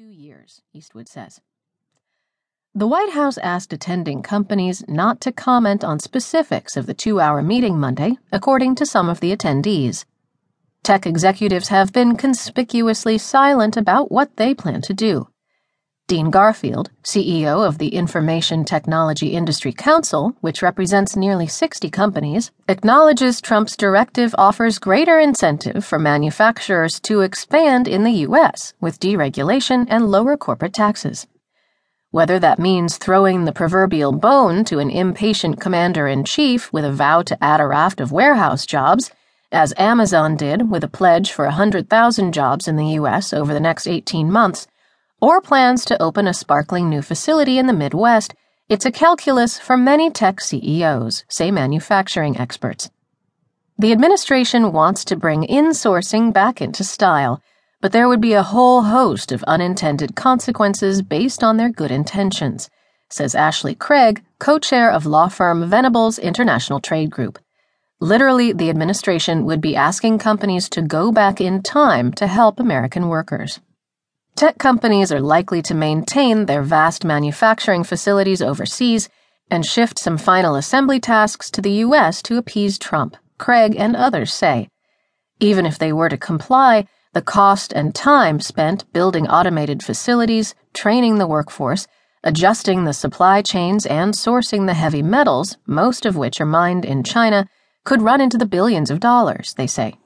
two years, Eastwood says. The White House asked attending companies not to comment on specifics of the two hour meeting Monday, according to some of the attendees. Tech executives have been conspicuously silent about what they plan to do. Dean Garfield, CEO of the Information Technology Industry Council, which represents nearly 60 companies, acknowledges Trump's directive offers greater incentive for manufacturers to expand in the U.S. with deregulation and lower corporate taxes. Whether that means throwing the proverbial bone to an impatient commander in chief with a vow to add a raft of warehouse jobs, as Amazon did with a pledge for 100,000 jobs in the U.S. over the next 18 months, or plans to open a sparkling new facility in the Midwest, it's a calculus for many tech CEOs, say manufacturing experts. The administration wants to bring insourcing back into style, but there would be a whole host of unintended consequences based on their good intentions, says Ashley Craig, co chair of law firm Venable's International Trade Group. Literally, the administration would be asking companies to go back in time to help American workers. Tech companies are likely to maintain their vast manufacturing facilities overseas and shift some final assembly tasks to the U.S. to appease Trump, Craig, and others say. Even if they were to comply, the cost and time spent building automated facilities, training the workforce, adjusting the supply chains, and sourcing the heavy metals, most of which are mined in China, could run into the billions of dollars, they say.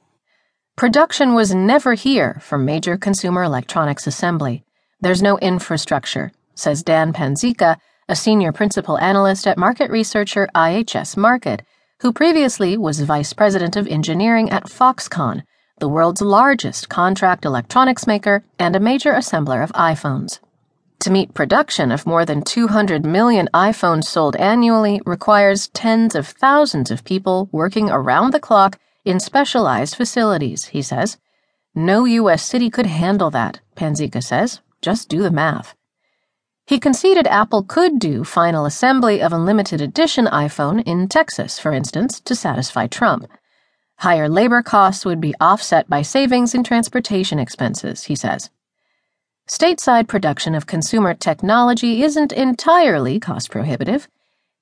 Production was never here for major consumer electronics assembly. There's no infrastructure, says Dan Panzica, a senior principal analyst at market researcher IHS Markit, who previously was vice president of engineering at Foxconn, the world's largest contract electronics maker and a major assembler of iPhones. To meet production of more than 200 million iPhones sold annually requires tens of thousands of people working around the clock in specialized facilities, he says. No U.S. city could handle that, Panzica says. Just do the math. He conceded Apple could do final assembly of a limited edition iPhone in Texas, for instance, to satisfy Trump. Higher labor costs would be offset by savings in transportation expenses, he says. Stateside production of consumer technology isn't entirely cost prohibitive.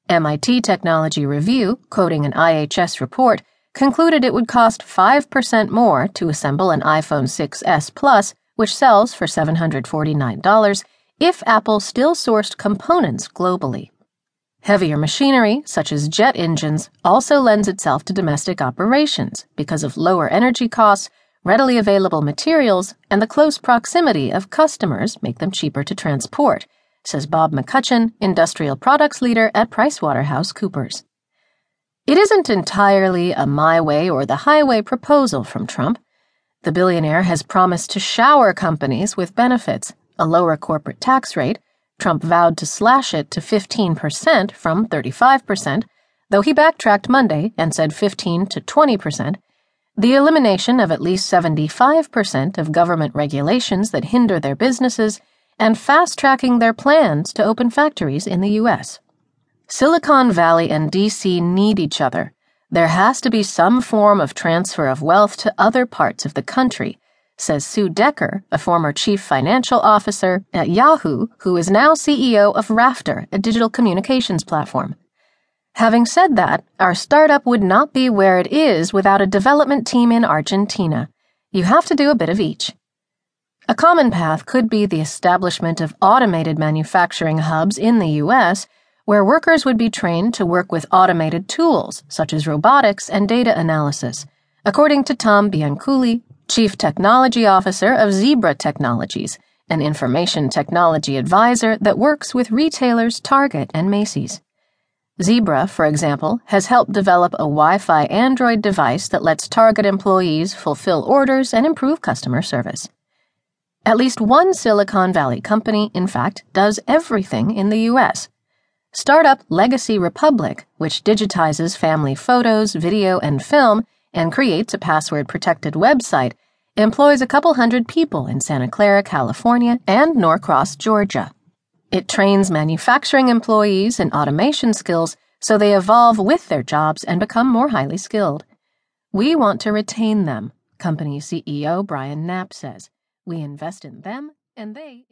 MIT Technology Review, quoting an IHS report, concluded it would cost 5% more to assemble an iPhone 6s Plus, which sells for $749, if Apple still sourced components globally. Heavier machinery, such as jet engines, also lends itself to domestic operations because of lower energy costs, readily available materials, and the close proximity of customers make them cheaper to transport, says Bob McCutcheon, industrial products leader at PricewaterhouseCoopers. It isn't entirely a my way or the highway proposal from Trump. The billionaire has promised to shower companies with benefits, a lower corporate tax rate. Trump vowed to slash it to 15% from 35%, though he backtracked Monday and said 15 to 20%. The elimination of at least 75% of government regulations that hinder their businesses and fast tracking their plans to open factories in the U.S. Silicon Valley and DC need each other. There has to be some form of transfer of wealth to other parts of the country, says Sue Decker, a former chief financial officer at Yahoo, who is now CEO of Rafter, a digital communications platform. Having said that, our startup would not be where it is without a development team in Argentina. You have to do a bit of each. A common path could be the establishment of automated manufacturing hubs in the U.S where workers would be trained to work with automated tools such as robotics and data analysis, according to Tom Bianculli, Chief Technology Officer of Zebra Technologies, an information technology advisor that works with retailers Target and Macy's. Zebra, for example, has helped develop a Wi Fi Android device that lets Target employees fulfill orders and improve customer service. At least one Silicon Valley company, in fact, does everything in the U.S. Startup Legacy Republic, which digitizes family photos, video, and film and creates a password protected website, employs a couple hundred people in Santa Clara, California, and Norcross, Georgia. It trains manufacturing employees in automation skills so they evolve with their jobs and become more highly skilled. We want to retain them, company CEO Brian Knapp says. We invest in them, and they